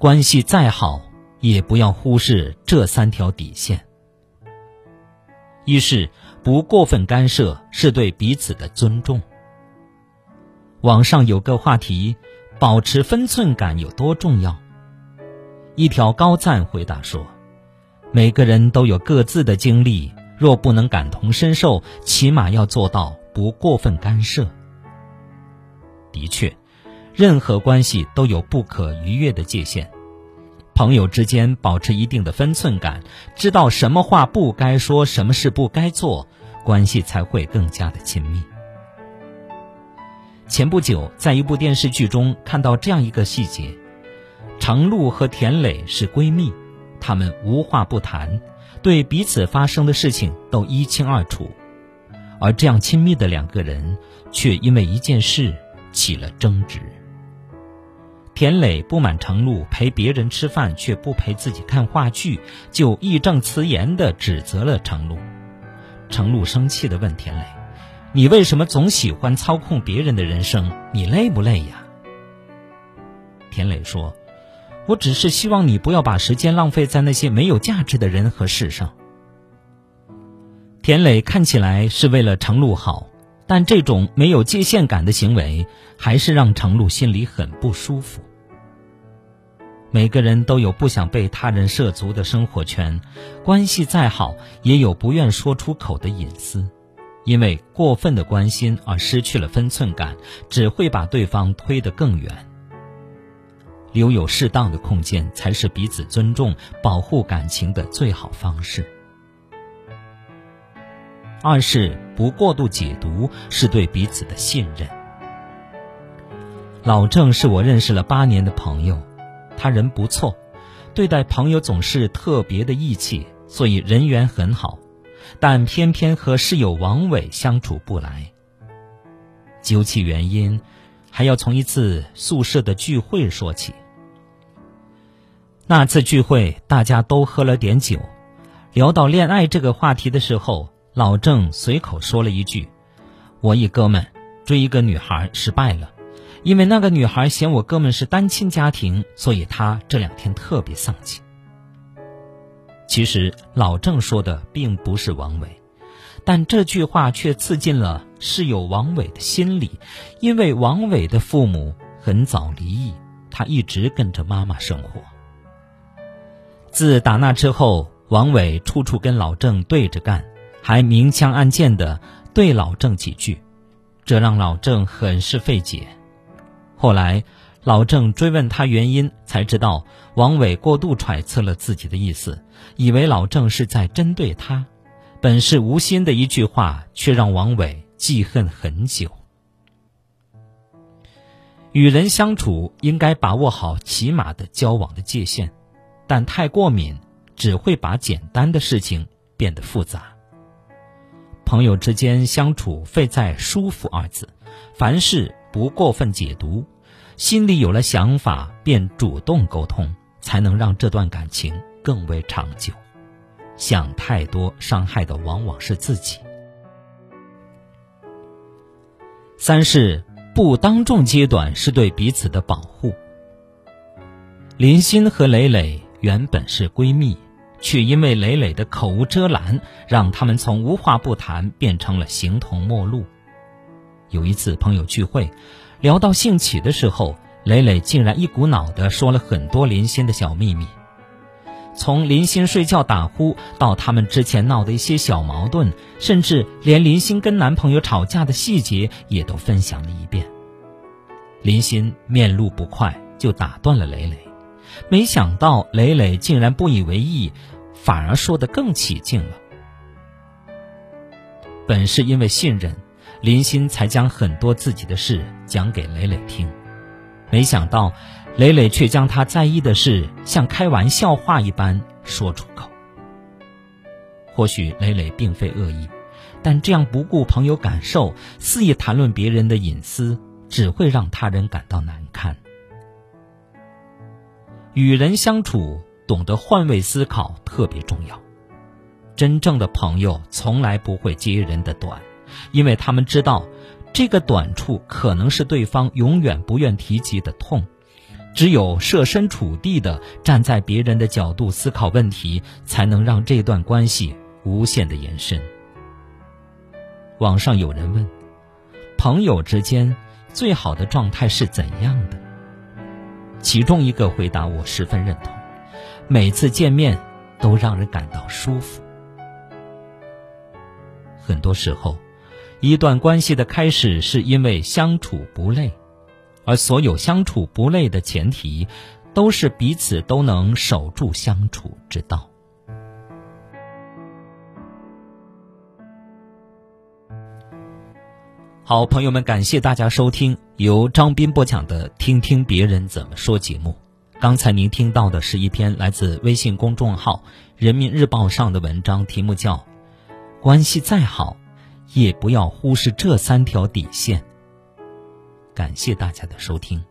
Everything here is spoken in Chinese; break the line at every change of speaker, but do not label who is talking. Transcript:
关系再好，也不要忽视这三条底线：一是不过分干涉，是对彼此的尊重。网上有个话题：保持分寸感有多重要？一条高赞回答说：“每个人都有各自的经历，若不能感同身受，起码要做到不过分干涉。”的确，任何关系都有不可逾越的界限。朋友之间保持一定的分寸感，知道什么话不该说，什么事不该做，关系才会更加的亲密。前不久，在一部电视剧中看到这样一个细节：程璐和田磊是闺蜜，他们无话不谈，对彼此发生的事情都一清二楚，而这样亲密的两个人，却因为一件事。起了争执。田磊不满程璐陪别人吃饭却不陪自己看话剧，就义正辞严地指责了程璐。程璐生气地问田磊：“你为什么总喜欢操控别人的人生？你累不累呀？”田磊说：“我只是希望你不要把时间浪费在那些没有价值的人和事上。”田磊看起来是为了程璐好。但这种没有界限感的行为，还是让程璐心里很不舒服。每个人都有不想被他人涉足的生活圈，关系再好，也有不愿说出口的隐私。因为过分的关心而失去了分寸感，只会把对方推得更远。留有适当的空间，才是彼此尊重、保护感情的最好方式。二是不过度解读，是对彼此的信任。老郑是我认识了八年的朋友，他人不错，对待朋友总是特别的义气，所以人缘很好。但偏偏和室友王伟相处不来。究其原因，还要从一次宿舍的聚会说起。那次聚会，大家都喝了点酒，聊到恋爱这个话题的时候。老郑随口说了一句：“我一哥们追一个女孩失败了，因为那个女孩嫌我哥们是单亲家庭，所以他这两天特别丧气。”其实老郑说的并不是王伟，但这句话却刺进了室友王伟的心里，因为王伟的父母很早离异，他一直跟着妈妈生活。自打那之后，王伟处处跟老郑对着干。还明枪暗箭的对老郑几句，这让老郑很是费解。后来老郑追问他原因，才知道王伟过度揣测了自己的意思，以为老郑是在针对他。本是无心的一句话，却让王伟记恨很久。与人相处应该把握好起码的交往的界限，但太过敏只会把简单的事情变得复杂。朋友之间相处，费在舒服二字。凡事不过分解读，心里有了想法便主动沟通，才能让这段感情更为长久。想太多，伤害的往往是自己。三是不当众揭短，是对彼此的保护。林欣和磊磊原本是闺蜜。却因为磊磊的口无遮拦，让他们从无话不谈变成了形同陌路。有一次朋友聚会，聊到兴起的时候，磊磊竟然一股脑的说了很多林欣的小秘密，从林欣睡觉打呼到他们之前闹的一些小矛盾，甚至连林欣跟男朋友吵架的细节也都分享了一遍。林欣面露不快，就打断了磊磊。没想到磊磊竟然不以为意，反而说得更起劲了。本是因为信任，林欣才将很多自己的事讲给磊磊听，没想到磊磊却将他在意的事像开玩笑话一般说出口。或许磊磊并非恶意，但这样不顾朋友感受，肆意谈论别人的隐私，只会让他人感到难堪。与人相处，懂得换位思考特别重要。真正的朋友从来不会揭人的短，因为他们知道，这个短处可能是对方永远不愿提及的痛。只有设身处地的站在别人的角度思考问题，才能让这段关系无限的延伸。网上有人问：朋友之间最好的状态是怎样的？其中一个回答我十分认同：每次见面都让人感到舒服。很多时候，一段关系的开始是因为相处不累。而所有相处不累的前提，都是彼此都能守住相处之道。好，朋友们，感谢大家收听由张斌播讲的《听听别人怎么说》节目。刚才您听到的是一篇来自微信公众号《人民日报》上的文章，题目叫《关系再好，也不要忽视这三条底线》。感谢大家的收听。